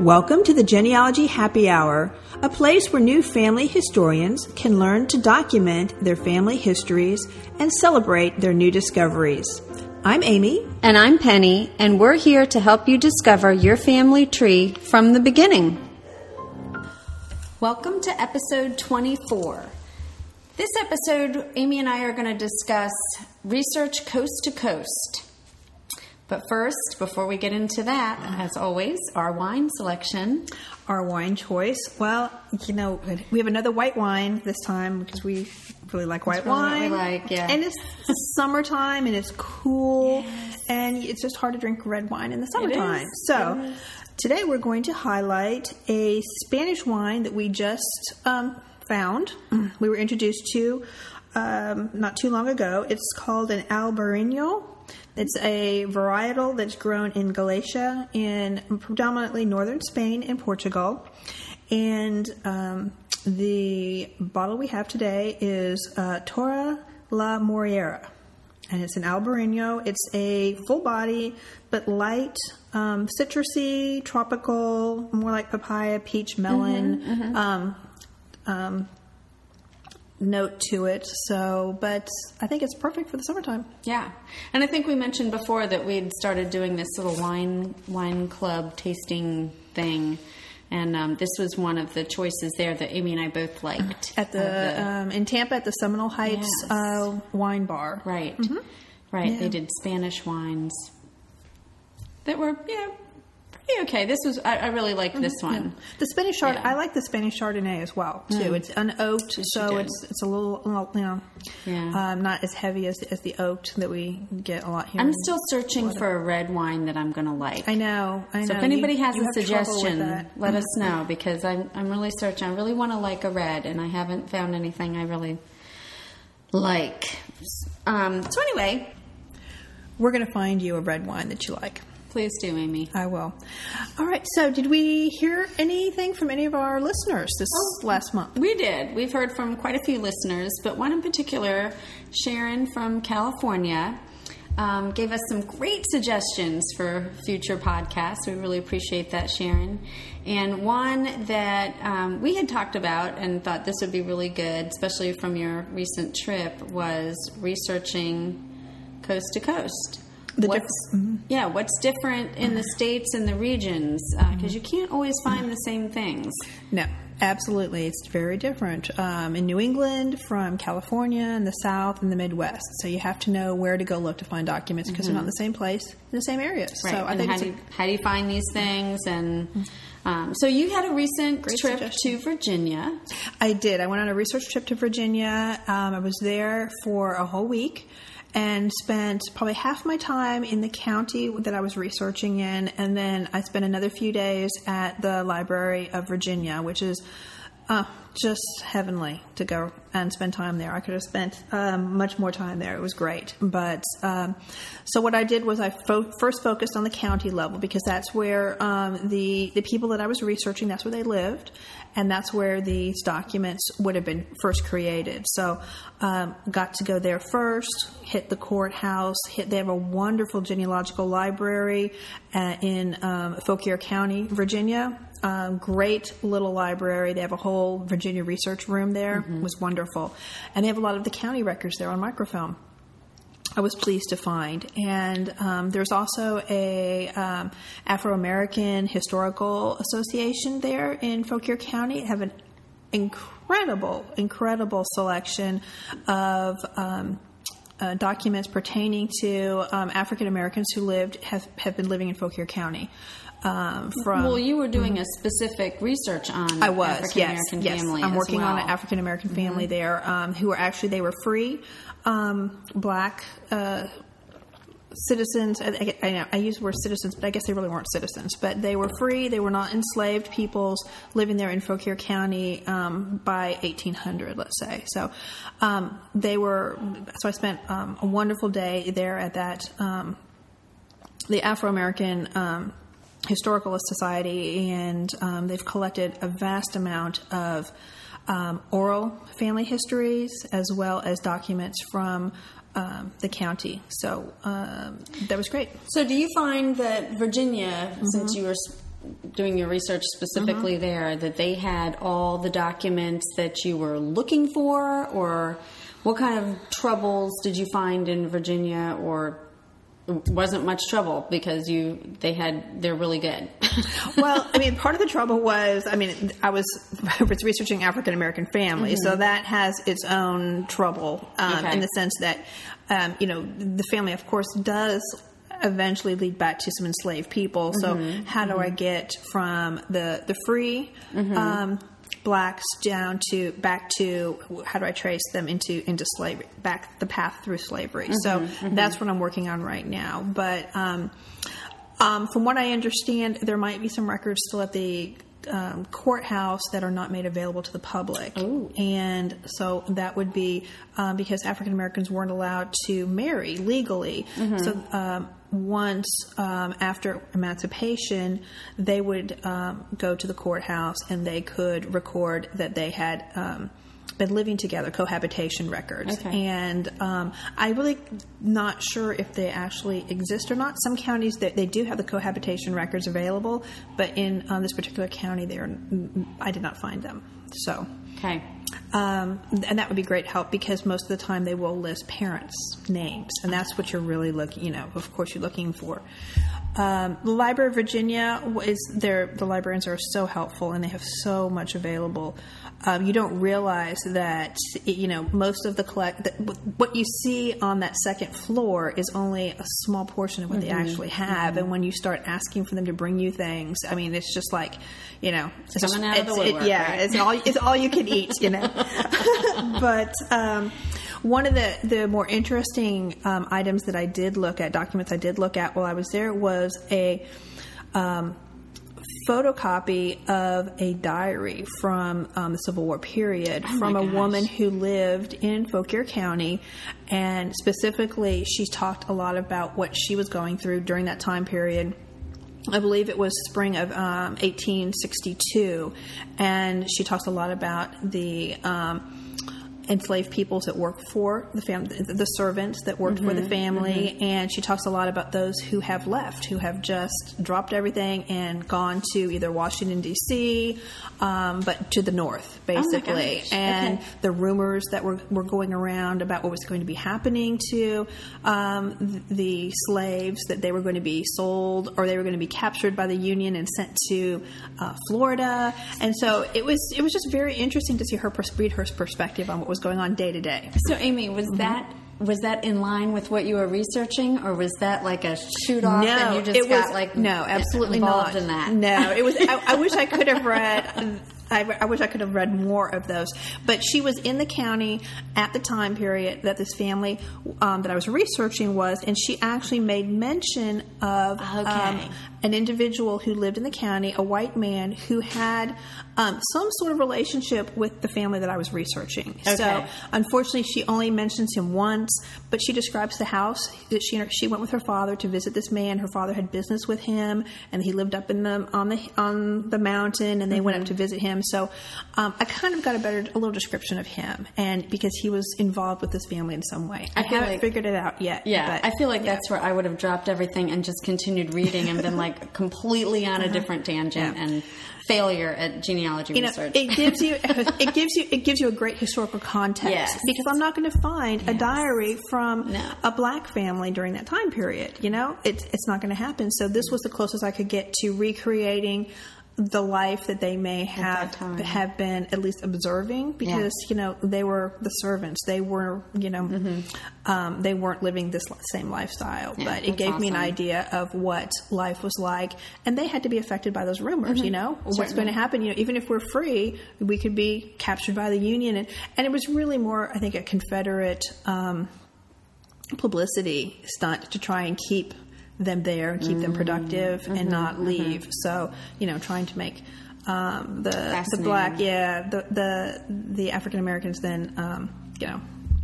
Welcome to the Genealogy Happy Hour, a place where new family historians can learn to document their family histories and celebrate their new discoveries. I'm Amy. And I'm Penny, and we're here to help you discover your family tree from the beginning. Welcome to episode 24. This episode, Amy and I are going to discuss research coast to coast. But first, before we get into that, as always, our wine selection. Our wine choice. Well, you know, we have another white wine this time because we really like white really wine. we like, yeah. And it's summertime and it's cool, and it's just hard to drink red wine in the summertime. So, today we're going to highlight a Spanish wine that we just um, found. We were introduced to um, not too long ago. It's called an Albarino. It's a varietal that's grown in Galicia, in predominantly northern Spain and Portugal. And um, the bottle we have today is uh, Torre La Moreira. And it's an Albarino. It's a full body, but light, um, citrusy, tropical, more like papaya, peach, melon. Um, um, note to it. So, but I think it's perfect for the summertime. Yeah, and I think we mentioned before that we'd started doing this little wine wine club tasting thing, and um, this was one of the choices there that Amy and I both liked At the, Of um, in Tampa at the Seminole Heights Yes. uh, wine bar. right, right. Yeah. They did Spanish wines that were yeah okay. This was I, I really liked this one. The Spanish Chard, Yeah. I like the Spanish Chardonnay as well too. It's unoaked, so it's it's a little, you know, Yeah. um, not as heavy as as the oaked that we get a lot here. I'm still searching for a red wine that I'm going to like. I know. I know. So if anybody You- has you a have trouble with suggestion, let us know because I'm I'm really searching. I really want to like a red, and I haven't found anything I really like. Um, so anyway, We're going to find you a red wine that you like. Please do, Amy. I will. All right. So, did we hear anything from any of our listeners this last month? We did. We've heard from quite a few listeners, but one in particular, Sharon from California, um, gave us some great suggestions for future podcasts. We really appreciate that, Sharon. And one that um, we had talked about and thought this would be really good, especially from your recent trip, was researching coast to coast. The what's, diff- Yeah, what's different in the states and the regions? Because you can't always find the same things. No, absolutely. It's very different um, in New England from California and the South and the Midwest. So you have to know where to go look to find documents because they're not in the same place in the same areas. Right. So I and think how do, you, how do you find these things? And um, so you had a recent Great trip suggestion. to Virginia. I did. I went on a research trip to Virginia. Um, I was there for a whole week and spent probably half my time in the county that I was researching in, and then I spent another few days at the Library of Virginia, which is uh, just heavenly to go and spend time there. I could have spent um, much more time there. It was great. But um, so what I did was I fo- first focused on the county level because that's where um, the the people that I was researching that's where they lived, and that's where these documents would have been first created. So um, got to go there first, hit the courthouse, hit. They have a wonderful genealogical library uh, in um, Fauquier County, Virginia. Um, great little library. They have a whole Virginia research room there. It was wonderful, and they have a lot of the county records there on microfilm. I was pleased to find, and um, there's also a um, Afro American Historical Association there in Fauquier County. Have an incredible, incredible selection of. Um, uh, documents pertaining to um, African Americans who lived have, have been living in Fauquier County. Um, from Well, you were doing a specific research on I was, African yes, American yes. family. I'm working on an African American family there um, who were actually they were free um, black uh, citizens. I, I, know I use the word citizens, but I guess they really weren't citizens. But they were free. They were not enslaved peoples living there in Fauquier County um, by 1800, let's say. So um, they were. So I spent um, a wonderful day there at that um, the Afro American um, Historical Society, and um, they've collected a vast amount of um, oral family histories as well as documents from um, the county. So um, that was great. So, do you find that Virginia, Mm-hmm. since you were doing your research specifically there that they had all the documents that you were looking for, or what kind of troubles did you find in Virginia, or wasn't much trouble because you they had they're really good. well, I mean, part of the trouble was, I mean, I was I was researching African American families, so that has its own trouble um, Okay. in the sense that, um, you know, the family, of course, does eventually lead back to some enslaved people. So, how do I get from the the free um, blacks down to back to how do I trace them into into slavery back the path through slavery? So that's what I'm working on right now. But um, um, from what I understand, there might be some records still at the um, courthouse that are not made available to the public. Ooh. And so that would be um, because African Americans weren't allowed to marry legally. So um, once um, after emancipation, they would um, go to the courthouse and they could record that they had. Um, been living together, cohabitation records, Okay. and um, I really not sure if they actually exist or not. Some counties that they do have the cohabitation records available, but in um, this particular county, they are, I did not find them. So, okay. Um, and that would be great help because most of the time they will list parents' names, and that's what you're really looking. You know, of course, you're looking for. Um, the Library of Virginia is there. The librarians are so helpful, and they have so much available. Um, you don't realize that you know most of the collect that what you see on that second floor is only a small portion of what they actually have. And when you start asking for them to bring you things, I mean, it's just like you know, it's coming out of the it's- woodwork, yeah, right? it's all it's all you can eat, you know. but um, one of the the more interesting um, items that I did look at, documents I did look at while I was there, was a um, photocopy of a diary from um, the Civil War period Oh from a woman who lived in Fauquier County, and specifically, she talked a lot about what she was going through during that time period. I believe it was spring of um, 1862, and she talks a lot about the um, enslaved peoples that worked for the fam- the servants that worked for the family, and she talks a lot about those who have left, who have just dropped everything and gone to either Washington D.C., um, but to the north, basically, gosh. and Okay. the rumors that were, were going around about what was going to be happening to um, th- the slaves, that they were going to be sold or they were going to be captured by the Union and sent to uh, Florida. And so it was it was just very interesting to see her pers- read her perspective on what was going on day to day. So, Amy, was Mm-hmm. that was that in line with what you were researching, or was that like a shoot off and you just it got was like no, absolutely involved not. in that? No, it was. I, I wish I could have read. I, I wish I could have read more of those. But she was in the county at the time period that this family um, that I was researching was, and she actually made mention of um, an individual who lived in the county, a white man who had um, some sort of relationship with the family that I was researching. So, unfortunately, she only mentions him once, but she describes the house that she she went with her father to visit this man. Her father had business with him, and he lived up in the on the on the mountain, and they went Mm-hmm. up to visit him. So, um, I kind of got a better a little description of him, and because he was involved with this family in some way, I, I haven't like- figured it out yet. Yeah, but- I feel like that's where I would have dropped everything and just continued reading and been like completely on a different tangent Uh-huh. Yeah. and failure at genealogy you know, research. it gives you it gives you it gives you a great historical context Yes. because I'm not going to find a diary from No. a black family during that time period. You know, it's it's not going to happen. So this was the closest I could get to recreating the life that they may have have been at least observing because you know they were the servants. They were you know Mm-hmm. um, they weren't living this same lifestyle Yeah, but it gave me an idea of what life was like and they had to be affected by those rumors you know? What's Mm-hmm. Going to happen you know even if we're free we could be captured by the union and, and it was really more i think a confederate um, publicity stunt to try and keep them there and keep them productive and not leave so you know trying to make um, the the black yeah the the the african americans then um, you know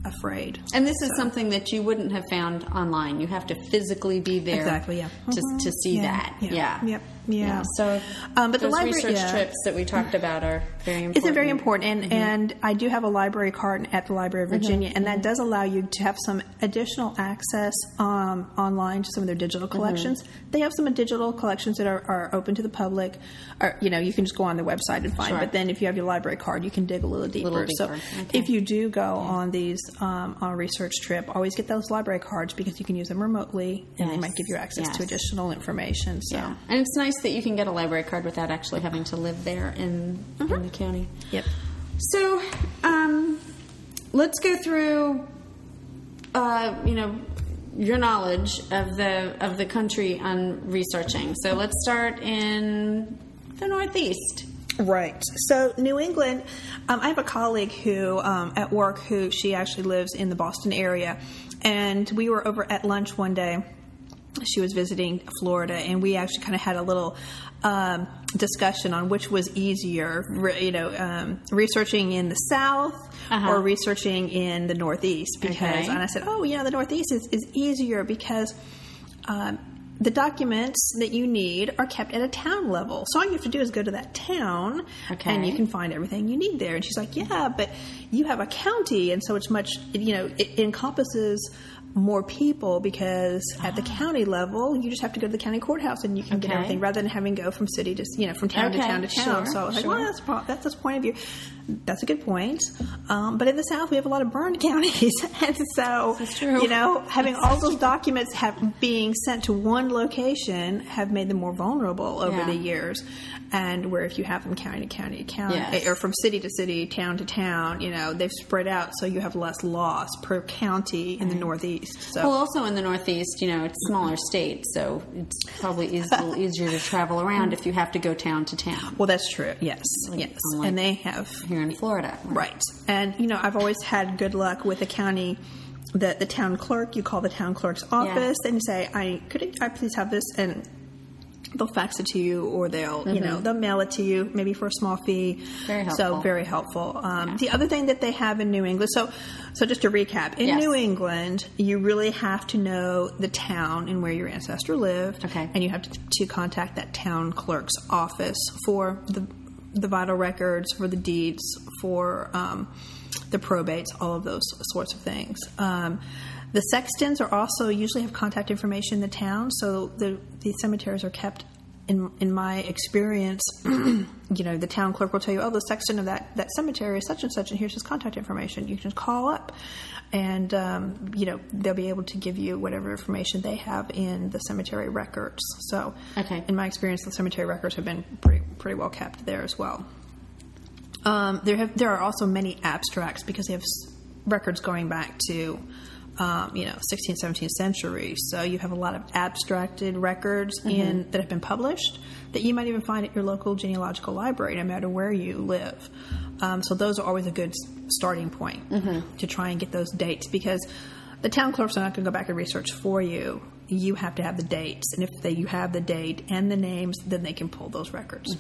afraid and this is something that you wouldn't have found online. You have to physically be there Exactly, yeah. to, Mhm. to see Yeah, that. yeah, Yeah. yep. Yeah. So Um, but the library- research yeah. trips that we talked about are very important. It's very important, and Mm-hmm. and I do have a library card at the Library of Virginia, and that does allow you to have some additional access um, online to some of their digital Mm-hmm. collections. They have some digital collections that are, are open to the public, or you know you can just go on their website and find. Sure. But then if you have your library card, you can dig a little deeper. Little So. Okay. if you do go on these um, on a research trip, always get those library cards because you can use them remotely, and they might give you access to additional information. So. Yeah. And it's nice that you can get a library card without actually having to live there in, Mm-hmm. in the county. Yep. So, um, let's go through, uh, you know, your knowledge of the of the country on researching. So let's start in the Northeast. Right. So New England, um, I have a colleague who um, at work who she actually lives in the Boston area, and we were over at lunch one day. She was visiting Florida, and we actually kind of had a little um, discussion on which was easier, re- you know, um, researching in the South Uh-huh. or researching in the Northeast. Because, Okay. and I said, oh, you know, the Northeast is, is easier because. Um, the documents that you need are kept at a town level. So all you have to do is go to that town Okay. and you can find everything you need there. And she's like, Yeah, but you have a county, and so it's much, you know, it encompasses more people because at the county level, you just have to go to the county courthouse and you can get everything rather than having to go from city to, you know, from town to town to town. sure, so I was like. Well, that's, pro- that's this point of view. That's a good point. Um, but in the South, we have a lot of burned counties. and so, This is true. you know, having all those documents have, being sent to one location have made them more vulnerable over Yeah. the years. And where if you have them county to county to county, Yes. or from city to city, town to town, you know, they've spread out so you have less loss per county in the Northeast. So, Well, also in the Northeast, you know, it's smaller states, so it's probably a little easier to travel around if you have to go town to town. well, that's true. Yes, yes. unlike- and they have Here in Florida, Right. And, you know, I've always had good luck with the county, the, the town clerk. You call the town clerk's office and you say, I could I please have this? And they'll fax it to you or they'll, you know, they'll mail it to you maybe for a small fee. Mm-hmm. Very So very helpful. Um, The other thing that they have in New England, so, so just to recap, in Yes. New England, you really have to know the town and where your ancestor lived. Okay. And you have to, to contact that town clerk's office for the the vital records, for the deeds, for um, the probates, all of those sorts of things. Um, the sextons are also usually have contact information in the town, so the the cemeteries are kept. In, in my experience, you know, the town clerk will tell you, oh, the sexton of that, that cemetery is such and such, and here's his contact information. You can just call up, and, um, you know, they'll be able to give you whatever information they have in the cemetery records. So, Okay. in my experience, the cemetery records have been pretty, pretty well kept there as well. Um, there have there are also many abstracts because they have s- records going back to um, you know 16th 17th century. So you have a lot of abstracted records in that have been published that you might even find at your local genealogical library, no matter where you live. Um, so those are always a good starting point to try and get those dates because the town clerks are not going to go back and research for you. You have to have the dates, and if they, you have the date and the names, then they can pull those records.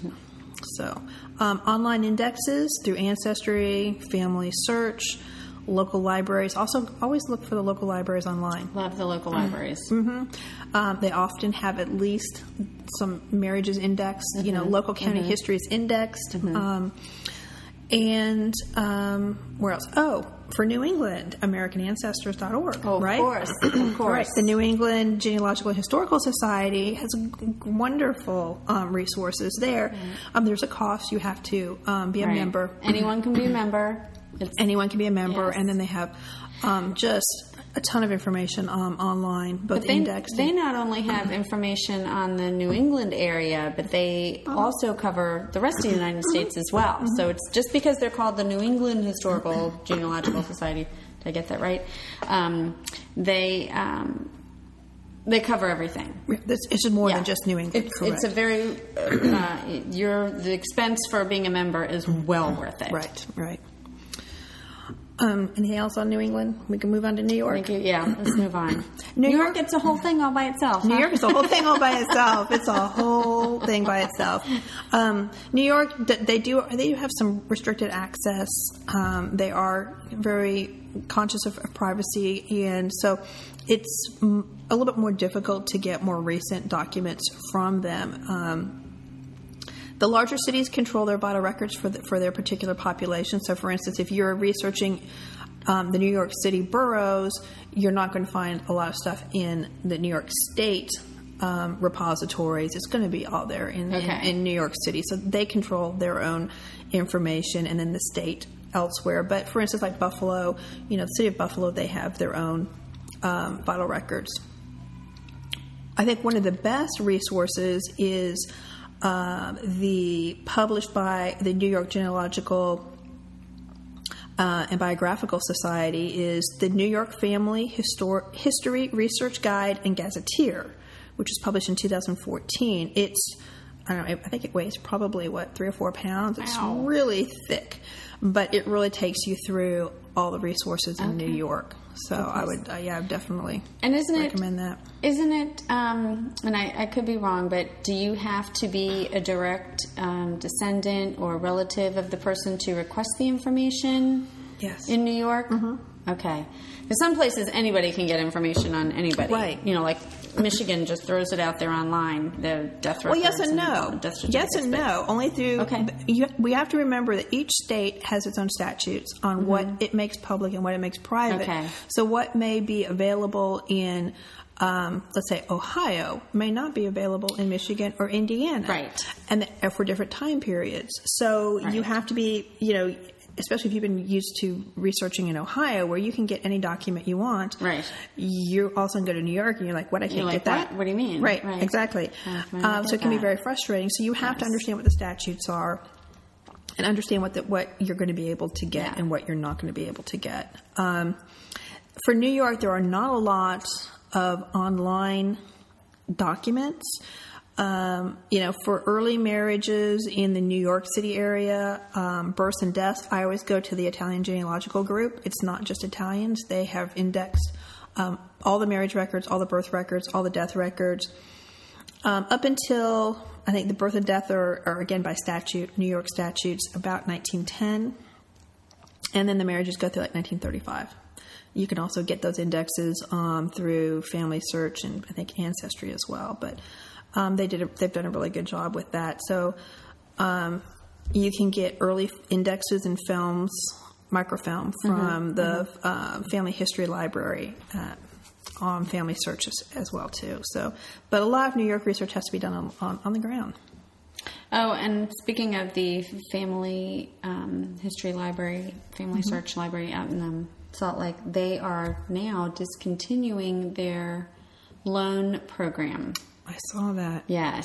So, um, online indexes through Ancestry, Family Search, local libraries. Also, always look for the local libraries online. love the local libraries. Um, they often have at least some marriages indexed. You know, local county history is indexed. Um, and um, where else? Oh, for New England, AmericanAncestors.org. Oh, of right? course, of course. Right. The New England Genealogical Historical Society has g- wonderful um, resources there. Um, there's a cost. You have to um, be a Right. member. Anyone can be a member. It's Anyone can be a member, Yes. and then they have um, just a ton of information um, online, both But they, indexed. they not only have information on the New England area, but they also cover the rest of the United States as well. So it's just because they're called the New England Historical Genealogical Society. Did I get that right? Um, they um, they cover everything. It's more Yeah. than just New England. It's, it's a very uh, uh, your the expense for being a member is well worth it. right, right. Um, anything else on New England? We can move on to New York. Thank you. Yeah, let's move on. New New, York, York- it's a whole thing all by itself. New huh? York is a whole thing all by itself. It's a whole thing by itself. Um, New York, they do they do have some restricted access. Um, they are very conscious of, of privacy, and so it's a little bit more difficult to get more recent documents from them. Um, the larger cities control their vital records for the, for their particular population. So, for instance, if you're researching um, the New York City boroughs, you're not going to find a lot of stuff in the New York State um, repositories. It's going to be all there in, Okay. in, in New York City. So they control their own information, and then the state elsewhere. But for instance, like Buffalo, you know, the city of Buffalo, they have their own um, vital records. I think one of the best resources is um, the published by the New York Genealogical uh, and Biographical Society is the New York Family Histor- History Research Guide and Gazetteer, which was published in 2014. It's I don't know. I think it weighs probably what three or four pounds. It's Wow. really thick, but it really takes you through all the resources in New York. So I would, uh, yeah, definitely And isn't it recommend that. Isn't it, um, and I, I could be wrong, but do you have to be a direct um, descendant or relative of the person to request the information Yes. in New York? Mm-hmm. Okay. Because some places anybody can get information on anybody. Right. You know, like Michigan just throws it out there online, the death Well, yes records and no. Yes and no. Only through. Okay. You, we have to remember that each state has its own statutes on what it makes public and what it makes private. Mm-hmm. Okay. So what may be available in. Um, let's say Ohio may not be available in Michigan or Indiana, Right. And th- for different time periods. So you have to be, you know, especially if you've been used to researching in Ohio, where you can get any document you want. Right. You're also go to New York, and you're like, "What? I can't like, get that. what? What do you mean? Right. Right. Exactly. How can I Um, so it can be very frustrating. So you have to understand what the statutes are and understand what the, what you're going to be able to get Yeah. and what you're not going to be able to get. Um, for New York, there are not a lot of online documents. Um, you know, for early marriages in the New York City area, um, births and deaths, I always go to the Italian genealogical group. It's not just Italians; they have indexed um, all the marriage records, all the birth records, all the death records. Um, up until I think the birth and death are, are again by statute, New York statutes, about 1910, and then the marriages go through like 1935. You can also get those indexes um, through Family Search and I think Ancestry as well. But um, they did a, they've done a really good job with that. So um, you can get early indexes and films, microfilm from the uh, Family History Library. Uh, on family searches as well too. So, but a lot of New York research has to be done on, on, on the ground. Oh, and speaking of the Family um, History Library, Family Mm-hmm. Search Library out in um, Salt Lake, they are now discontinuing their loan program. I saw that. Yes,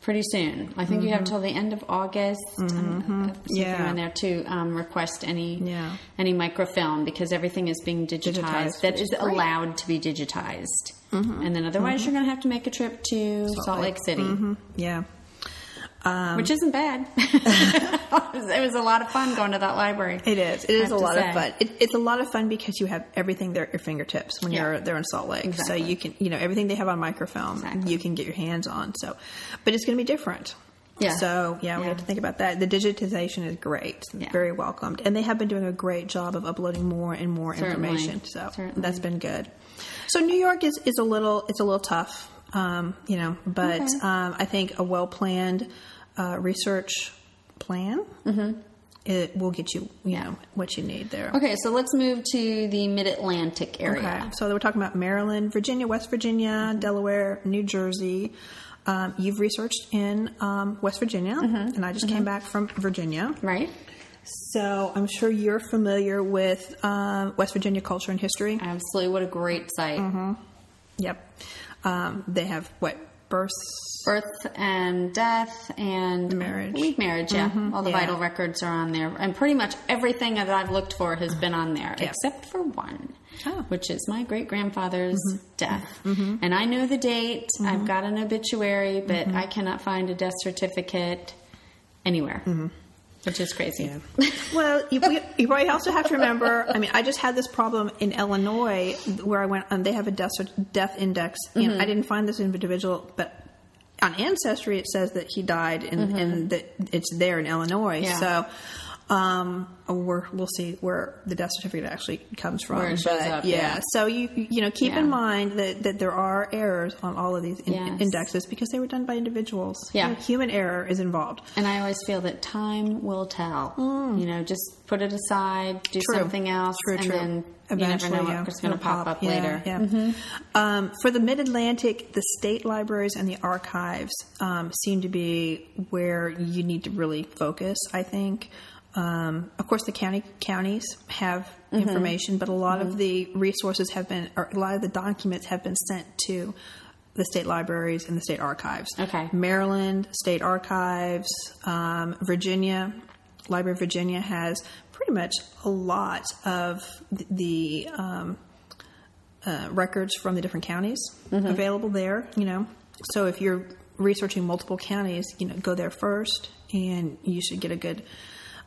pretty soon. I think you have until the end of August. Mm-hmm. Yeah. in there to um, request any Yeah. any microfilm because everything is being digitized. Digitized, that is great. allowed to be digitized, and then otherwise you're going to have to make a trip to Salt, Lake, City. hmm Yeah. which isn't bad. it, was, a lot of fun going to that library. It is. It is a lot say. of fun. It, it's a lot of fun because you have everything there at your fingertips when Yeah. you're there in Salt Lake. Exactly. So you can, you know, everything they have on microfilm, Exactly. you can get your hands on. So, but it's going to be different. Yeah. So yeah, we Yeah. have to think about that. The digitization is great, Yeah. very welcomed, and they have been doing a great job of uploading more and more Certainly. information. So Certainly. that's been good. So New York is, is a little it's a little tough, um, you know, but Okay. um, I think a well planned uh, research plan it will get you you know what you need there. Okay, so let's move to the Mid Atlantic area. Okay, so we're talking about Maryland, Virginia, West Virginia, Delaware, New Jersey. Um, you've researched in um, West Virginia, and I just came back from Virginia. Right? So I'm sure you're familiar with um, West Virginia culture and history. Absolutely. What a great site. Mm-hmm. Yep. Um, they have what births. Birth and death and Marriage. Mm-hmm. Believe marriage, yeah. All the yeah. vital records are on there. And pretty much everything that I've looked for has been on there, Yeah. except for one, Oh. which is my great grandfather's Mm-hmm. death. And I know the date, I've got an obituary, but Mm-hmm. I cannot find a death certificate anywhere, which is crazy. Yeah. well, you, you probably also have to remember. I mean, I just had this problem in Illinois where I went, and they have a death death index, and mm-hmm. I didn't find this individual, but on Ancestry it says that he died and, and that it's there in Illinois. Yeah. So Um, or we'll see where the death certificate actually comes from. Where it shows But, up, yeah. yeah. So you you know keep Yeah. in mind that, that there are errors on all of these in- Yes. indexes because they were done by individuals. Yeah. You know, human error is involved. And I always feel that time will tell. You know, just put it aside, do Mm. True. something else, True, and true. then Eventually, you never know yeah, what's going to it'll pop up Yeah, later. Mm-hmm. Um, for the Mid Atlantic, the state libraries and the archives um, seem to be where you need to really focus. I think. Um, of course, the county counties have Mm-hmm. information, but a lot of the resources have been, or a lot of the documents have been sent to the state libraries and the state archives. Okay. Maryland State Archives, um, Virginia, Library of Virginia has pretty much a lot of th- the um, uh, records from the different counties available there. You know, so if you're researching multiple counties, you know, go there first, and you should get a good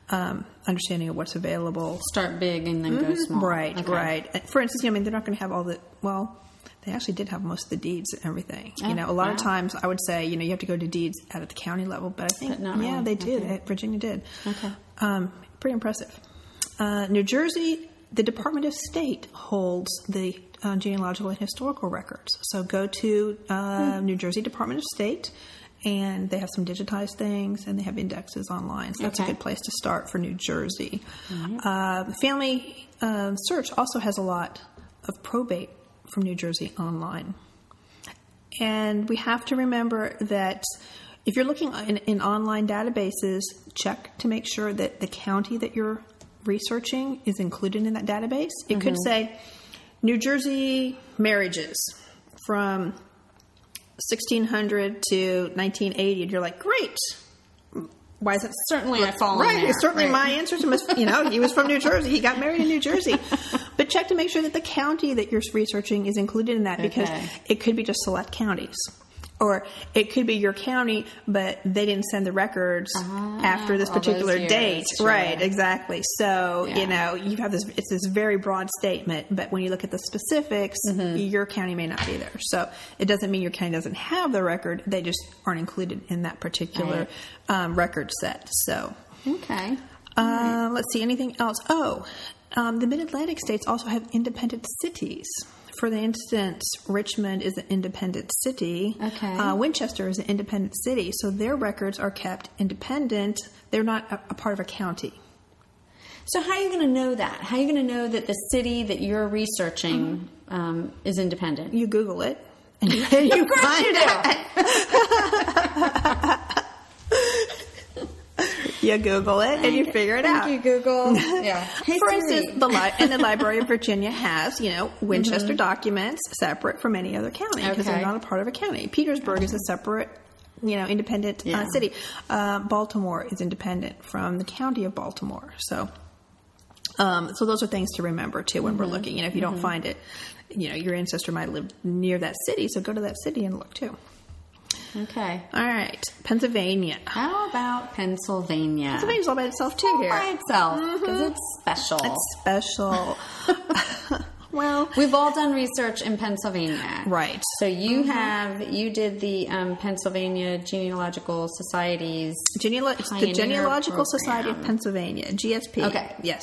um, understanding of what's available. Start big and then go small. Mm-hmm. Right, Okay. right. For instance, I mean, they're not going to have all the well. They actually did have most of the deeds and everything. Oh, you know, a lot of times I would say, you know, you have to go to deeds out at the county level, but I think, But not yeah, really. they did. Okay. Virginia did. Okay. Um, pretty impressive. Uh, New Jersey, the Department of State holds the uh, genealogical and historical records. So go to uh, Hmm. New Jersey Department of State, and they have some digitized things, and they have indexes online. So that's Okay. a good place to start for New Jersey. Uh, Family uh, Search also has a lot of probate from New Jersey online. And we have to remember that if you're looking in, in online databases, check to make sure that the county that you're researching is included in that database. It could say New Jersey marriages from 1600 to 1980, and you're like, great. Why is it Certainly I fall right? there, It's certainly right. my answer to Miss. You know, he was from New Jersey. He got married in New Jersey. But check to make sure that the county that you're researching is included in that because it could be just select counties. Or it could be your county, but they didn't send the records after this particular years, date. sure. Right, exactly. So, Yeah. you know, you have this, it's this very broad statement, but when you look at the specifics, Mm-hmm. your county may not be there. So it doesn't mean your county doesn't have the record, they just aren't included in that particular um, record set. So, Okay. uh, let's see, anything else? Oh, um, the Mid Atlantic states also have independent cities. For the instance, Richmond is an independent city. Okay. Uh, Winchester is an independent city, so their records are kept independent. They're not a, a part of a county. So how are you going to know that? How are you going to know that the city that you're researching Mm-hmm. um, is independent? You Google it, and you, you find out. You Google it, and you figure it Thank out. you, Google. yeah. Hey, For Siri. instance, the li- and the Library of Virginia has, you know, Winchester documents separate from any other county because Mm-hmm. Okay. they're not a part of a county. Petersburg is a separate, you know, independent Yeah. uh, city. Uh, Baltimore is independent from the county of Baltimore. So, um, so those are things to remember too when Mm-hmm. we're looking. You know, if you don't find it, you know, your ancestor might live near that city, so go to that city and look too. Okay. All right, Pennsylvania. How about Pennsylvania? Pennsylvania's all by itself too here. by itself because it's special. It's special. well, We've all done research in Pennsylvania, right. So you have you did the um, Pennsylvania Genealogical Society's Genealo- the Genealogical Society of Pennsylvania, GSP. Okay. Yes,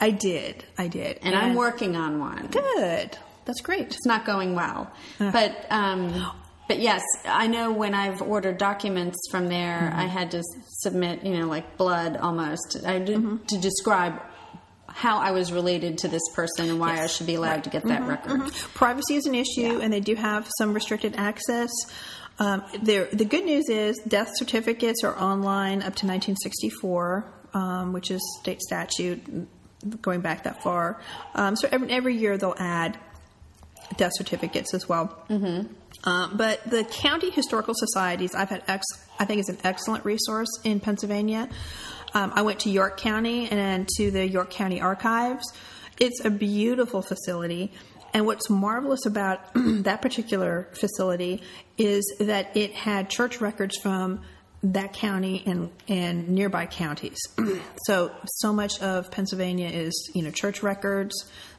I did. I did. and I'm working on one. Good. That's great. It's not going well, but um, but yes, I know when I've ordered documents from there, Mm-hmm. I had to submit, you know, like blood almost, I did, Mm-hmm. to describe how I was related to this person and why I should be allowed to get that record. Privacy is an issue, and they do have some restricted access. Um, there, the good news is death certificates are online up to 1964, um, which is state statute going back that far. Um, so every, every year they'll add death certificates as well. Mm-hmm. Um, but the county historical societies, I've had ex- I think is an excellent resource in Pennsylvania. Um, I went to York County and to the York County Archives. It's a beautiful facility. And what's marvelous about that particular facility is that it had church records from that county and, and nearby counties. so, so much of Pennsylvania is, you know, church records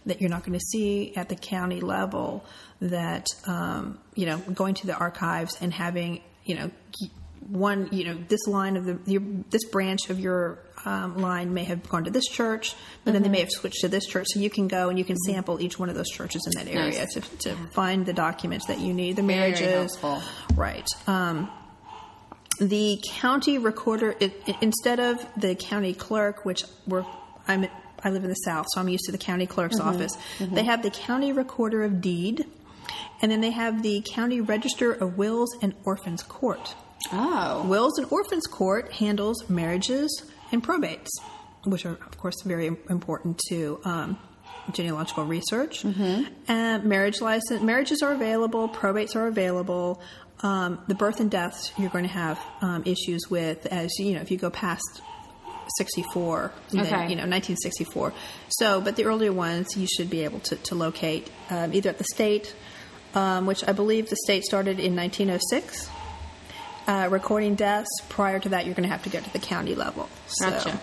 that you're not going to see at the county level that, um, you know, going to the archives and having, you know, one, you know, this line of the, your, this branch of your um, line may have gone to this church, but then they may have switched to this church. So you can go and you can sample each one of those churches in that area Nice. to, to find the documents that you need, the Very marriages. helpful. Right. Um, the county recorder, it, it- instead of the county clerk, which we're, I'm, I live in the South, so I'm used to the county clerk's office. They have the county recorder of deed, and then they have the county register of wills and orphans court. Oh. Wills and Orphans Court handles marriages and probates, which are, of course, very important to um, genealogical research. Uh, marriage license, marriages are available, probates are available. Um, the birth and deaths you're going to have um, issues with as you know if you go past 64, then, you know 1964. So, but the earlier ones you should be able to, to locate um, either at the state, um, which I believe the state started in 1906 uh, recording deaths. Prior to that, you're going to have to go to the county level. So, Gotcha.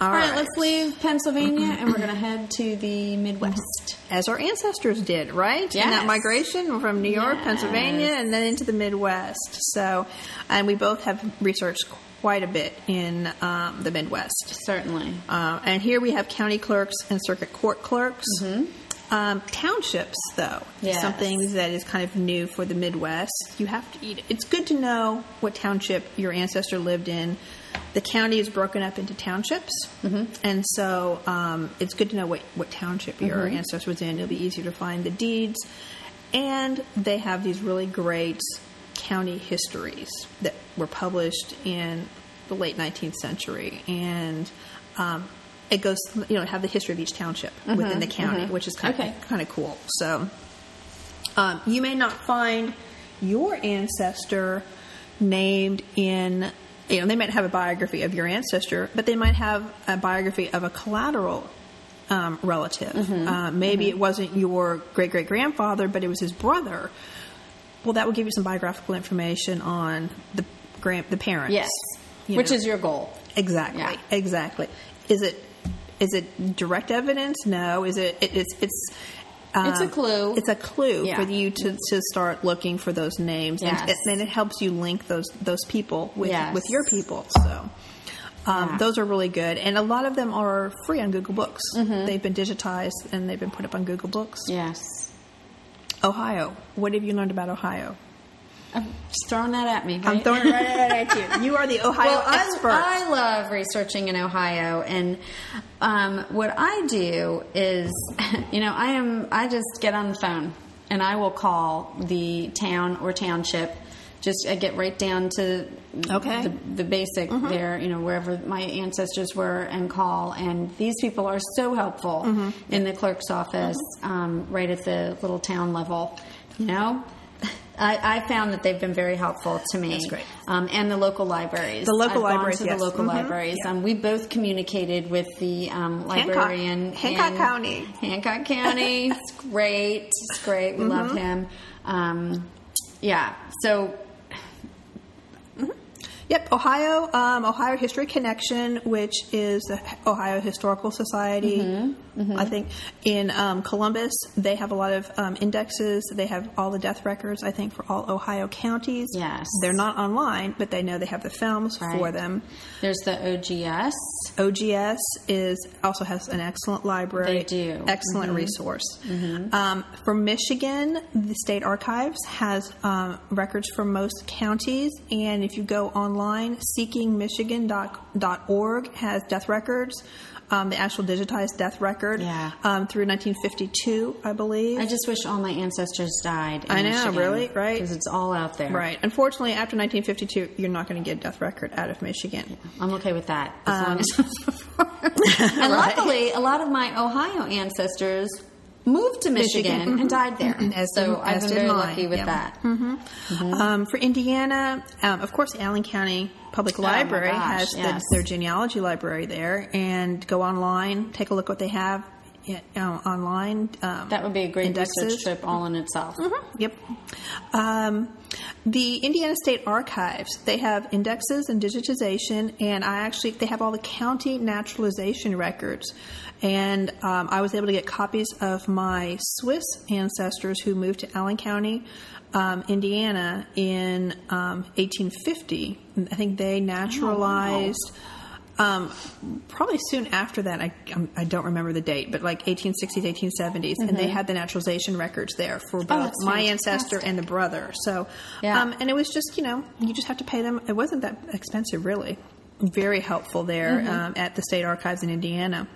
All All right, right. let's leave Pennsylvania and we're going to head to the Midwest. As our ancestors did, right? In that migration from New York, Yes. Pennsylvania, and then into the Midwest. So, and we both have researched quite a bit in um, the Midwest. Certainly. Uh, and here we have county clerks and circuit court clerks. Um, townships, though, is Yes. something that is kind of new for the Midwest. You have to eat. It's good to know what township your ancestor lived in. The county is broken up into townships, and so um, it's good to know what, what township your ancestor was in. It'll be easier to find the deeds, and they have these really great county histories that were published in the late 19th century, and um, it goes, you know, have the history of each township within the county, which is kind Okay. of kind of cool. So, um, you may not find your ancestor named in. You know, they might have a biography of your ancestor, but they might have a biography of a collateral um, relative. Mm-hmm. Uh, maybe it wasn't your great great grandfather, but it was his brother. Well, that will give you some biographical information on the grand the parents. Yes. Which know. is your goal. Exactly. Yeah. Exactly. Is it is it direct evidence? No. Is it? it it's it's. Um, It's a clue. It's a clue Yeah. for you to, to start looking for those names, Yes. and, and it helps you link those those people with Yes. with your people. So. Um, Yeah. Those are really good, and a lot of them are free on Google Books. Mm-hmm. They've been digitized and they've been put up on Google Books. Yes. Ohio, what have you learned about Ohio? I'm just throwing that at me. I'm right? throwing it right at you. You are the Ohio well, I- expert. I, love researching in Ohio, and um, what I do is, you know, I am I just get on the phone and I will call the town or township. Just I get right down to Okay. the, the basic there, you know, wherever my ancestors were, and call. And these people are so helpful in the clerk's office, um, right at the little town level. You know, I, I found that they've been very helpful to me. That's great. Um, and the local libraries. The local I've gone libraries, to yes. the local Mhm. libraries. Yeah. Um, we both communicated with the um, librarian. Hancock in County. Hancock County. it's great. It's great. We love Mm-hmm. him. Um, yeah. So Yep, Ohio, um, Ohio History Connection, which is the Ohio Historical Society. Mm-hmm, I think in um, Columbus they have a lot of um, indexes. They have all the death records. I think for all Ohio counties. Yes. they're not online, but they know they have the films for them. there's the OGS. OGS is also has an excellent library. They do. Mm-hmm. excellent resource. Um, for Michigan, the state archives has um, records for most counties, and if you go online, seekingmichigan.org has death records. Um, the actual digitized death record Yeah. um, through 1952, I believe. I just wish all my ancestors died. In I know, Michigan, really? Right. Because it's all out there. right. Unfortunately, after 1952, you're not going to get a death record out of Michigan. I'm okay with that as long Um, as it's before. and luckily, a lot of my Ohio ancestors moved to Michigan, Michigan, and died there. As so did- I've as been did very mine, lucky with yeah. that. Um, for Indiana, um, of course, Allen County Public Oh, Library gosh, has yes. the, their genealogy library there, and go online, take a look what they have you know, online. Um, That would be a great indexes. research trip all in itself. Yep. Um, the Indiana State Archives, they have indexes and digitization, and I actually, they have all the county naturalization records. And um, I was able to get copies of my Swiss ancestors who moved to Allen County, um, Indiana in um, 1850. I think they naturalized. Um, probably soon after that, I, um, I don't remember the date, but like 1860s, 1870s, and they had the naturalization records there for both Mm-hmm. Oh, my fantastic. ancestor and the brother. So, Yeah. um, and it was just, you know, you just have to pay them. It wasn't that expensive, really. Very helpful there Mm-hmm. um, at the state archives in Indiana.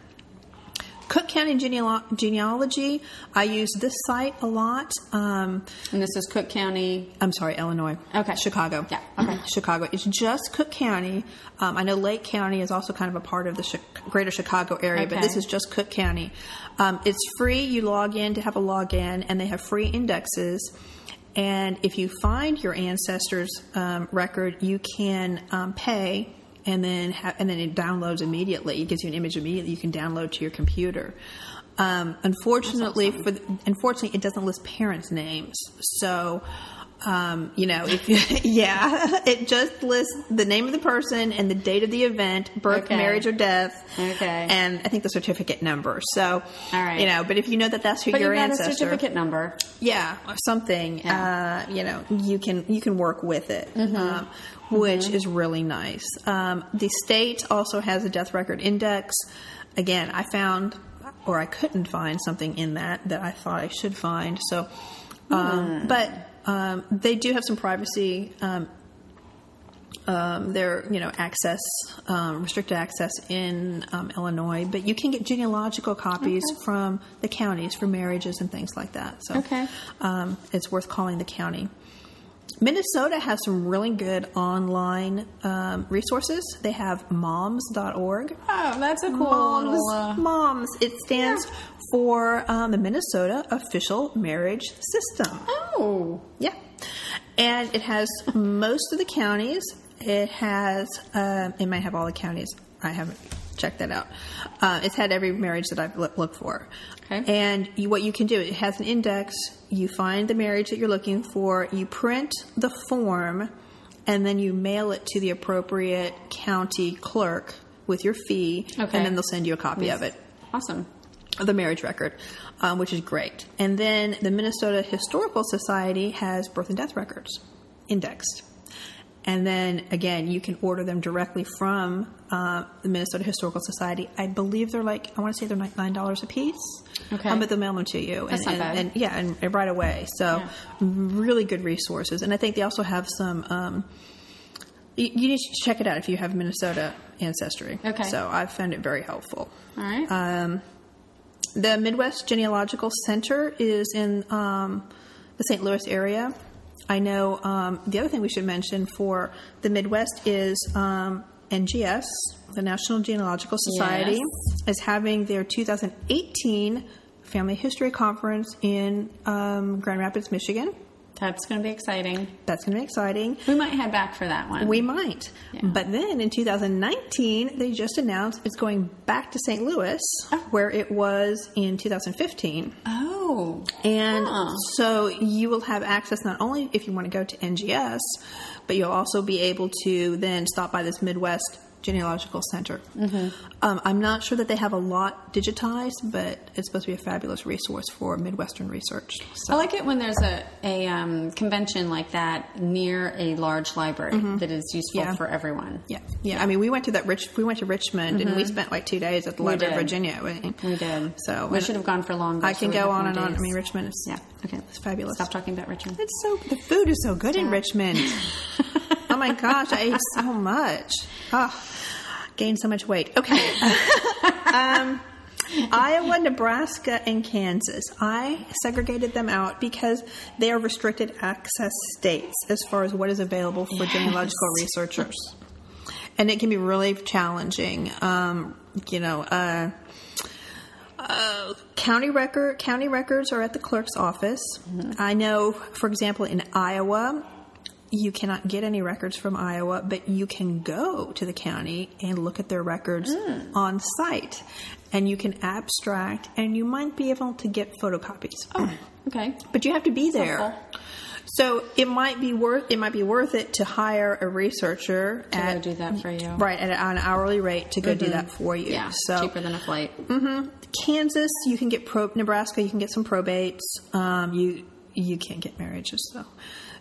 Cook County Genealo- Genealogy, I use this site a lot. Um, And this is Cook County. I'm sorry, Illinois. Okay. Chicago. Yeah, okay. Chicago. It's just Cook County. Um, I know Lake County is also kind of a part of the Chi- greater Chicago area, but this is just Cook County. Um, it's free. You log in to have a login, and they have free indexes. And if you find your ancestors' um, record, you can um, pay, and then ha- and then it downloads immediately. It gives you an image immediately. You can download to your computer. Um, unfortunately, for the, unfortunately, it doesn't list parents' names. So, um, you know, if you, yeah, it just lists the name of the person and the date of the event, birth, Okay. marriage, or death. Okay. And I think the certificate number. So, All right. you know, but if you know that that's who But your ancestor, a certificate number. yeah, or something. Yeah. Mm-hmm. Uh, you know, you can you can work with it, um, which is really nice. Um, the state also has a death record index. Again, I found or I couldn't find something in that that I thought I should find. So, um, Hmm. but um, they do have some privacy. Um, um, their you know access um, restricted access in um, Illinois, but you can get genealogical copies from the counties for marriages and things like that. So Okay. um, it's worth calling the county. Minnesota has some really good online um, resources. They have moms.org. Oh, that's a cool Moms, little. Uh, moms. It stands for um, the Minnesota Official Marriage System. oh, Yeah. And it has most of the counties. It has, um, it might have all the counties. I haven't checked that out. Uh, it's had every marriage that I've loo- looked for. Okay. And you, what you can do, it has an index. You find the marriage that you're looking for, you print the form, and then you mail it to the appropriate county clerk with your fee, Okay. and then they'll send you a copy of it awesome. of the marriage record, um, which is great. And then the Minnesota Historical Society has birth and death records indexed. And then again, you can order them directly from uh, the Minnesota Historical Society. I believe they're like I want to say they're like nine dollars a piece. Okay. um, but they'll mail them to you. That's and, not and, bad. and yeah, and, and right away. So Yeah. really good resources. And I think they also have some. Um, you, you need to check it out if you have Minnesota ancestry. Okay. So I've found it very helpful. All right. Um, the Midwest Genealogical Center is in um, the St. Louis area. I know um, the other thing we should mention for the Midwest is um, NGS, the National Genealogical Society, is having their 2018 Family History Conference in um, Grand Rapids, Michigan. That's going to be exciting. That's going to be exciting. We might head back for that one. We might. Yeah. But then in 2019, they just announced it's going back to St. Louis, oh. where it was in 2015. oh, And Huh. so you will have access not only if you want to go to NGS, but you'll also be able to then stop by this Midwest Genealogical Center. Mm-hmm. Um, I'm not sure that they have a lot digitized, but it's supposed to be a fabulous resource for Midwestern research. So. I like it when there's a, a um, convention like that near a large library that is useful Mm-hmm. Yeah. for everyone. Yeah, yeah. I mean, we went to that rich. We went to Richmond, and we spent like two days at the Library of. Virginia. We, Mm-hmm. We did. So we should have gone for longer. I can we'd go on and on. I mean, Richmond is Yeah. Okay. it's fabulous. Stop talking about Richmond. It's so the food is so good in Richmond. oh my gosh, I ate so much. Oh, gained so much weight. Okay. um, Iowa, Nebraska, and Kansas. I segregated them out because they are restricted access states as far as what is available for genealogical researchers. And it can be really challenging. Um, you know, uh, uh, county record county records are at the clerk's office. I know, for example, in Iowa, you cannot get any records from Iowa, but you can go to the county and look at their records Hmm. on site. And you can abstract, and you might be able to get photocopies. Oh, okay. But you have to be there. helpful. So it might be worth it might be worth it to hire a researcher To at go do that for you. right at an hourly rate to go do that for you. Yeah, so cheaper than a flight. Mm-hmm. Kansas, you can get pro. Nebraska, you can get some probates. Um, you you can't get marriages though.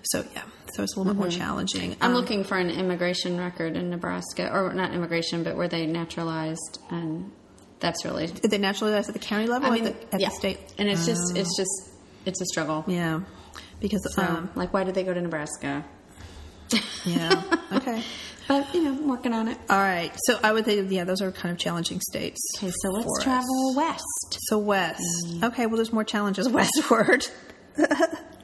So yeah, so it's a little bit more challenging. Mm-hmm. I'm Um, looking for an immigration record in Nebraska, or not immigration, but where they naturalized, and that's really. Did they naturalize at the county level I mean, at, the, at yeah. the state? and it's just, it's just, it's a struggle. Yeah, because So, um, like, why did they go to Nebraska? yeah. Okay. But you know, I'm working on it. All right. So I would think yeah, those are kind of challenging states. Okay, so let's for us. travel west. So west. Mm. Okay. Well, there's more challenges westward.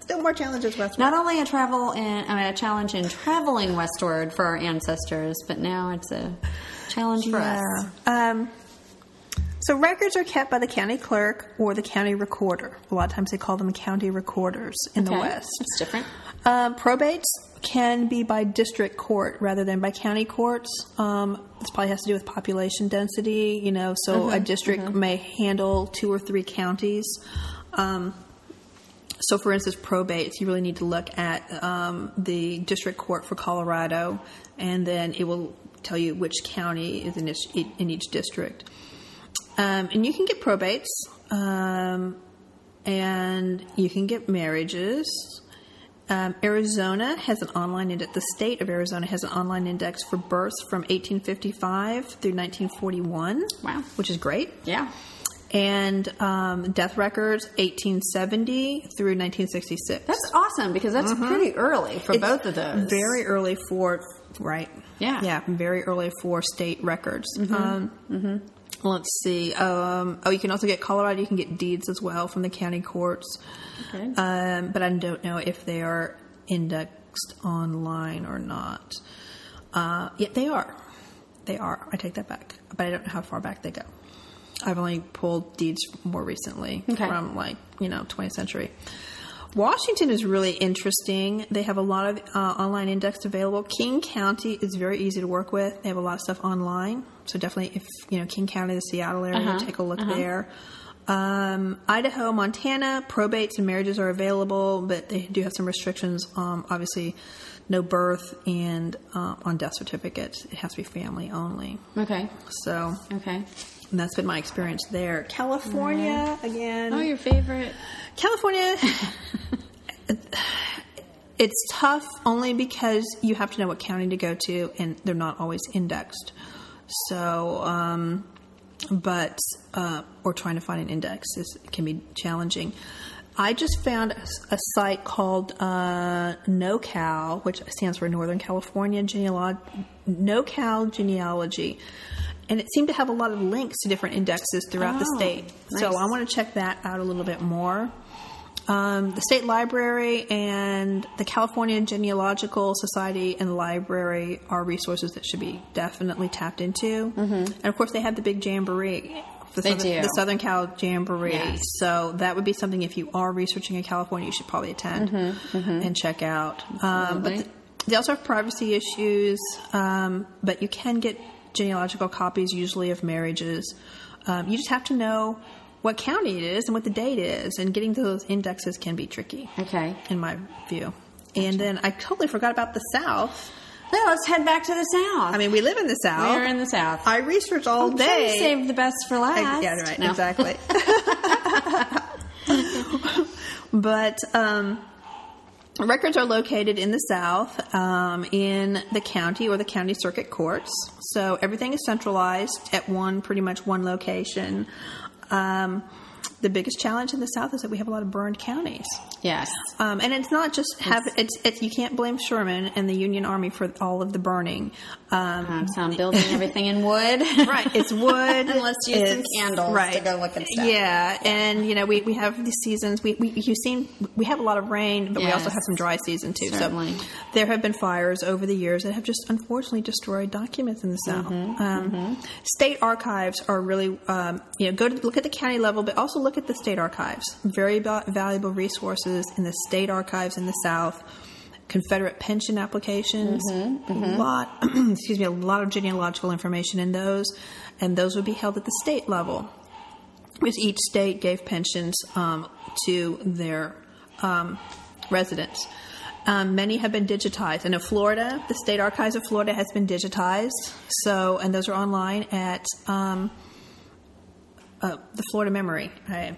Still more challenges westward. Not only a travel in, I mean, a challenge in traveling westward for our ancestors, but now it's a challenge for us. Um, so records are kept by the county clerk or the county recorder. A lot of times they call them county recorders in the Okay, West. It's different. Um, probates can be by district court rather than by county courts. Um, this probably has to do with population density, you know, so a district may handle two or three counties. Um, so, for instance, probates, you really need to look at um, the district court for Colorado, and then it will tell you which county is in each, in each district. Um, and you can get probates, um, and you can get marriages. Um, Arizona has an online index. The state of Arizona has an online index for births from 1855 through 1941. Wow. which is great. Yeah. And um, death records 1870 through 1966. That's awesome because that's pretty early for It's both of those. Very early for right. Yeah. yeah, very early for state records. Um, Let's see. Um, oh, you can also get Colorado. You can get deeds as well from the county courts. Okay. Um, but I don't know if they are indexed online or not. Uh, yeah, they are. They are. I take that back. But I don't know how far back they go. I've only pulled deeds more recently Okay. from like, you know, 20th century. Washington is really interesting. They have a lot of uh, online index available. King County is very easy to work with. They have a lot of stuff online. So definitely, if you know King County, the Seattle area, Uh-huh, take a look there. Um, Idaho, Montana, probates and marriages are available, but they do have some restrictions. Um, obviously, no birth and uh, on death certificates, it has to be family only. okay. So Okay. And that's been my experience there. California again. Oh, your favorite? California, it's tough only because you have to know what county to go to, and they're not always indexed. So, um, but uh, or trying to find an index is can be challenging. I just found a, a site called uh, NoCal, which stands for Northern California Genealog- NoCal Genealogy, and it seemed to have a lot of links to different indexes throughout the Oh, state. So. I want to check that out a little bit more. Um, the state library and the California Genealogical Society and Library are resources that should be definitely tapped into. Mm-hmm. And of course, they have the big jamboree. The They Southern, do. The Southern Cal Jamboree. Yes. So that would be something if you are researching in California, you should probably attend Mm-hmm, and check out. Um, but th- they also have privacy issues, um, but you can get genealogical copies usually of marriages. Um, you just have to know what county it is and what the date is, and getting to those indexes can be tricky, Okay. in my view. And then I totally forgot about the South. Now let's head back to the south. I mean, we live in the South. we're in the south. I research all I'm to day. save the best for last. Yeah, right, No. exactly. but um, records are located in the South, um, in the county or the county circuit courts. So everything is centralized at one, pretty much one location. Um, the biggest challenge in the South is that we have a lot of burned counties. Yes. Um, and it's not just have it's, it's you can't blame Sherman and the Union Army for all of the burning. Um, Um, so I'm building everything in wood. right, it's wood. And let's use some It's- candles to go look and stuff. Yeah, and you know we, we have these seasons. We, we you've seen we have a lot of rain, but we also have some dry season too. Certainly. So there have been fires over the years that have just unfortunately destroyed documents in the South. Mm-hmm, um, State archives are really um, you know go to look at the county level, but also look at the state archives. Very val- valuable resources in the state archives in the South. Confederate pension applications. A lot, excuse me, a lot of genealogical information in those, and those would be held at the state level, because each state gave pensions um, to their um, residents. Um, many have been digitized, and in Florida, the State Archives of Florida has been digitized. So, and those are online at um, uh, the Florida Memory. I,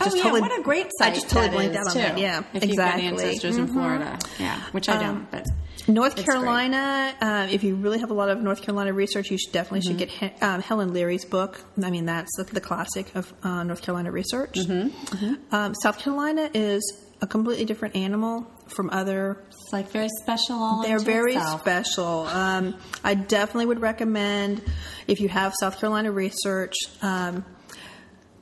oh yeah, what a great site! I just totally blanked out on too. that. Yeah, if exactly. you've got ancestors in Florida, yeah, which I don't, but North Carolina, uh, if you really have a lot of North Carolina research, you should definitely should Mm-hmm. get he- um, Helen Leary's book. I mean, that's the, the classic of uh, North Carolina research. Mm-hmm. Um, South Carolina is a completely different animal from other. It's like very special. All They're very itself. special. Um, I definitely would recommend if you have South Carolina research. Um,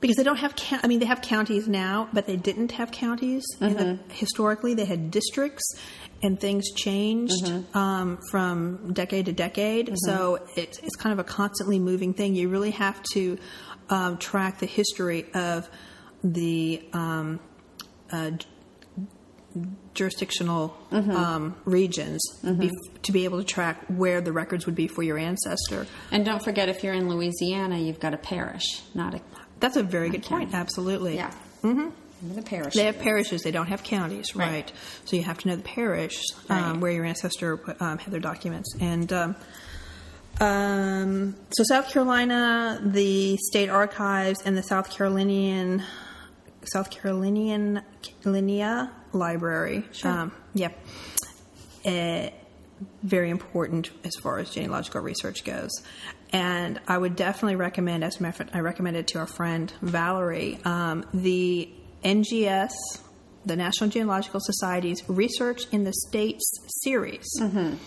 because they don't have, I mean, they have counties now, but they didn't have counties. In the, Mm-hmm. historically, they had districts, and things changed Mm-hmm. um, from decade to decade. So it's, it's kind of a constantly moving thing. You really have to um, track the history of the um, uh, jurisdictional Mm-hmm. um, regions bef- to be able to track where the records would be for your ancestor. And don't forget, if you're in Louisiana, you've got a parish, not a That's a very good county. point. Absolutely. yeah. Mm-hmm. The parish. They have parishes. They don't have counties, right? Right. So you have to know the parish um, Right. where your ancestor um, had their documents. And um, um, so South Carolina, the state archives, and the South Carolinian South Carolinian Carolinia Library. Um, yep. Eh, very important as far as genealogical research goes. And I would definitely recommend, as a matter of I recommended to our friend Valerie, um, the NGS, the National Genealogical Society's Research in the States series. now,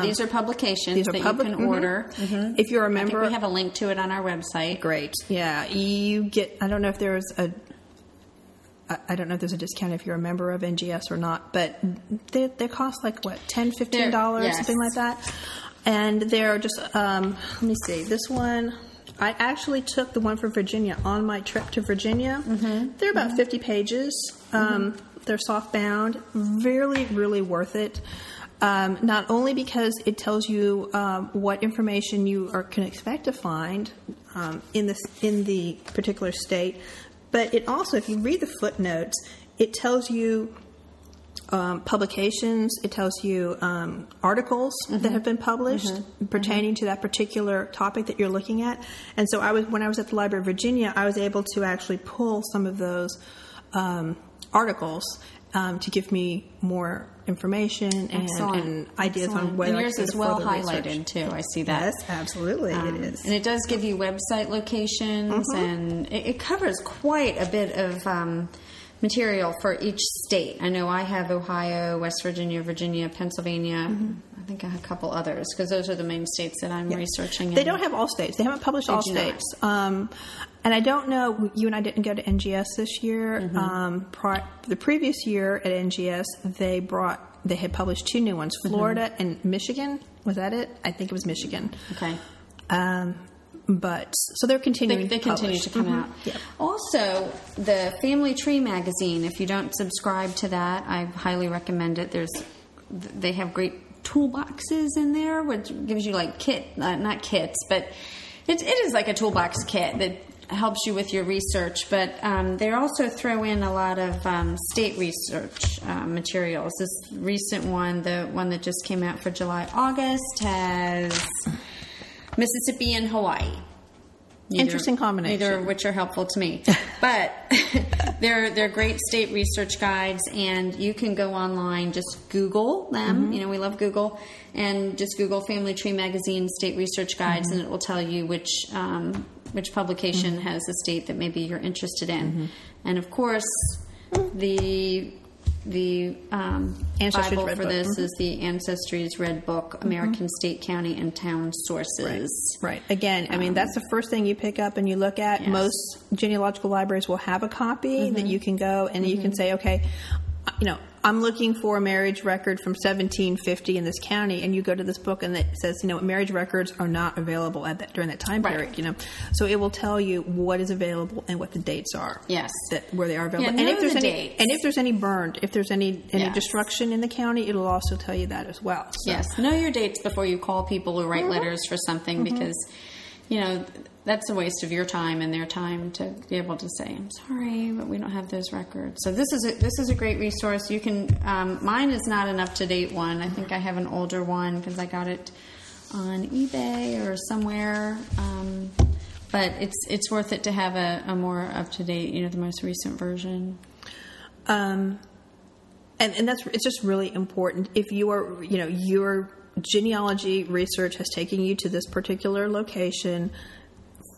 these are publications Um, these are that public- you can mhm. order. If you're a member, we have a link to it on our website. great. Yeah, you get. I don't know if there's a. I- I don't know if there's a discount if you're a member of NGS or not, but they, they cost like what $10, 15 dollars, yes. something like that. And they're just um, let me see. This one, I actually took the one for Virginia on my trip to Virginia. Mm-hmm. They're about 50 pages. Um, they're soft bound. Really, really worth it. Um, not only because it tells you um, what information you are, can expect to find um, in this in the particular state, but it also, if you read the footnotes, it tells you um, publications. It tells you um, articles that have been published pertaining to that particular topic that you're looking at. And so, I was when I was at the Library of Virginia, I was able to actually pull some of those um, articles um, to give me more information and, and ideas on Excellent. whether and I yours is well highlighted research. too. I see that. Yes, absolutely, Um, it is. And it does give you website locations, Mm-hmm. and it, it covers quite a bit of um, material for each state. I know I have Ohio, West Virginia, Virginia, Pennsylvania. I think I have a couple others because those are the main states that I'm researching. They in. don't have all states. They haven't published all states. Um, and I don't know. You and I didn't go to NGS this year. Mm-hmm. Um, pri- the previous year at NGS, they brought they had published two new ones: Florida and Michigan. Was that it? I think it was Michigan. Okay. Um, but so they're continuing. they to continue to come Mhm. out. Yep. Also, the Family Tree magazine. If you don't subscribe to that, I highly recommend it. There's, they have great toolboxes in there, which gives you like kit, uh, not kits, but it, it is like a toolbox kit that helps you with your research. But um, they also throw in a lot of um, state research uh, materials. This recent one, the one that just came out for July August, has Mississippi and Hawaii. Neither- Interesting combination. Neither of which are helpful to me, but they're they're great state research guides, and you can go online, just Google them. Mm-hmm. You know, we love Google, and just Google Family Tree Magazine State Research Guides, Mm-hmm. and it will tell you which um, which publication has a state that maybe you're interested in, Mm-hmm. and of course, the the um, Bible for Book. this Mhm. is the Ancestry's Red Book: American State, County, and Town Sources. Right. Again, I mean, that's the first thing you pick up and you look at. Um, Yes. Mm-hmm. Most genealogical libraries will have a copy that you can go and you can say, okay, you know, I'm looking for a marriage record from 1750 in this county, and you go to this book and it says, you know, marriage records are not available at that during that time Right. period. You know, so it will tell you what is available and what the dates are. Yes. that where they are available, Yeah, and if there's the any, dates. and if there's any burned, if there's any any Yes. destruction in the county, it'll also tell you that as well. So, Yes, know your dates before you call people or write mm-hmm. letters for something mm-hmm. because, you know, that's a waste of your time and their time to be able to say, "I'm sorry, but we don't have those records." So this is a, this is a great resource. You can. Um, mine is not an up to date one. I think I have an older one because I got it on eBay or somewhere. Um, but it's it's worth it to have a, a more up to date, you know, the most recent version. Um, and and that's it's just really important. If you are, you know, your genealogy research has taken you to this particular location,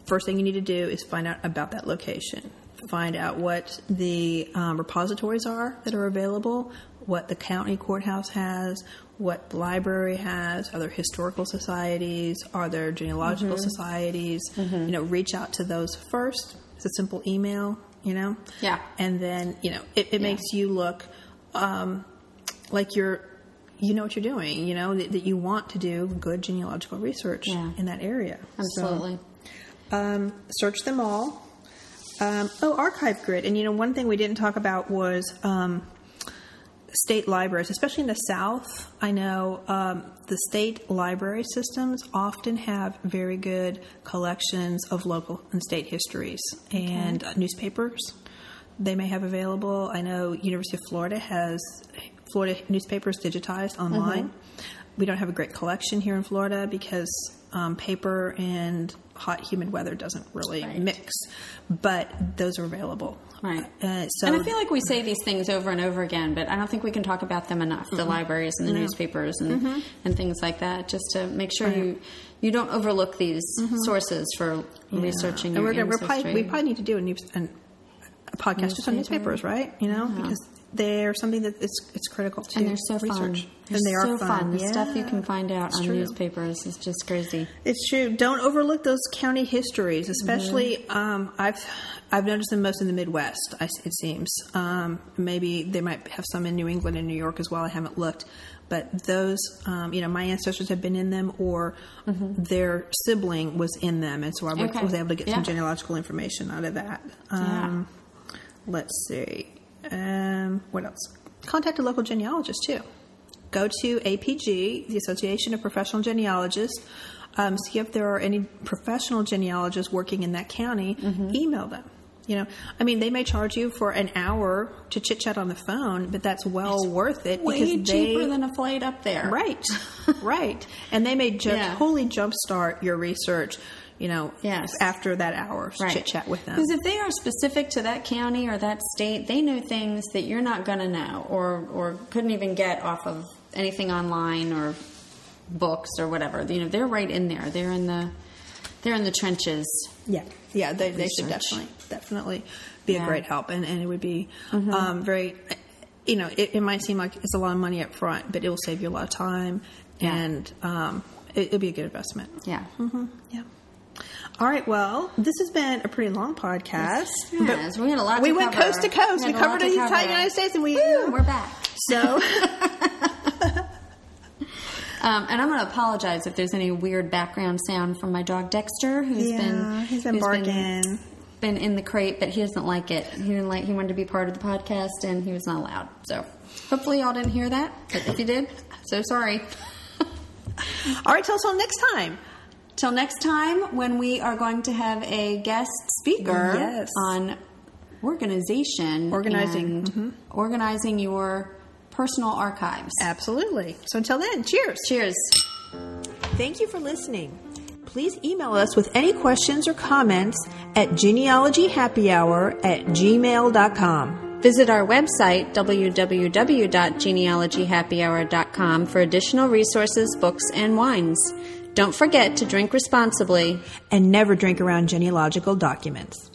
first thing you need to do is find out about that location. Find out what the um, repositories are that are available, what the county courthouse has, what the library has, are there historical societies, are there genealogical societies? You know, reach out to those first. It's a simple email, you know? Yeah. And then, you know, it, it makes you look um, like you're, you know what you're doing, you know, that, that you want to do good genealogical research Yeah. in that area. So, Absolutely. Um, search them all. Um, oh, ArchiveGrid. And you know, one thing we didn't talk about was um, state libraries, especially in the South. I know um, the state library systems often have very good collections of local and state histories and uh, newspapers. They may have available. I know University of Florida has Florida newspapers digitized online. We don't have a great collection here in Florida because um, paper and hot, humid weather doesn't really Right. mix, but those are available. Right. Uh, so and I feel like we say these things over and over again, but I don't think we can talk about them enough. The libraries and the newspapers and, and things like that, just to make sure you you don't overlook these sources for researching and your we're, we're probably, we probably need to do a, news, an, a podcast just on newspapers, right? You know, because they're something that it's it's critical to and they're so research. fun. They're and they so are fun. The stuff you can find out it's on true. newspapers is just crazy. It's true. Don't overlook those county histories, especially. Mm-hmm. Um, I've I've noticed them most in the Midwest. I, it seems um, maybe they might have some in New England and New York as well. I haven't looked, but those um, you know my ancestors have been in them, or their sibling was in them, and so I Mm-hmm. Okay. was able to get Yeah. some genealogical information out of that. Um, Let's see. Um, what else? Contact a local genealogist too. Go to APG, the Association of Professional Genealogists. Um, see if there are any professional genealogists working in that county. Mm-hmm. Email them. You know, I mean, they may charge you for an hour to chit chat on the phone, but that's well worth it Way because they cheaper than a flight up there. right, right, and they may ju- Yeah. totally jumpstart your research. You know, Yes. after that hour Right. chit chat with them. Because if they are specific to that county or that state, they know things that you're not going to know or, or couldn't even get off of anything online or books or whatever. You know, they're right in there. They're in the they're in the trenches. Yeah, yeah, they, they should definitely definitely be Yeah. Mm-hmm. a great help, and, and it would be um, very. You know, it, it might seem like it's a lot of money up front, but it will save you a lot of time, Yeah. and um, it, it'll be a good investment. Yeah. Yeah. All right. Well, this has been a pretty long podcast. Yes, we had a lot. we went cover. coast to coast. We, lot covered the entire United States, and we Woo, we're back. so. Um, and I'm going to apologize if there's any weird background sound from my dog Dexter, who's Yeah, been he's been who's barking. been in the crate, but he doesn't like it. He didn't like. He wanted to be part of the podcast, and he was not allowed. So hopefully y'all didn't hear that. But if you did, so sorry. All right. till us next time. Till next time, when we are going to have a guest speaker Yes. on organization, Organizing, Mm-hmm. organizing your personal archives. Absolutely. So until then, cheers. Cheers. Thank you for listening. Please email us with any questions or comments at genealogyhappyhour at gmail.com. Visit our website, www.genealogyhappyhour.com, for additional resources, books, and wines. Don't forget to drink responsibly. And never drink around genealogical documents.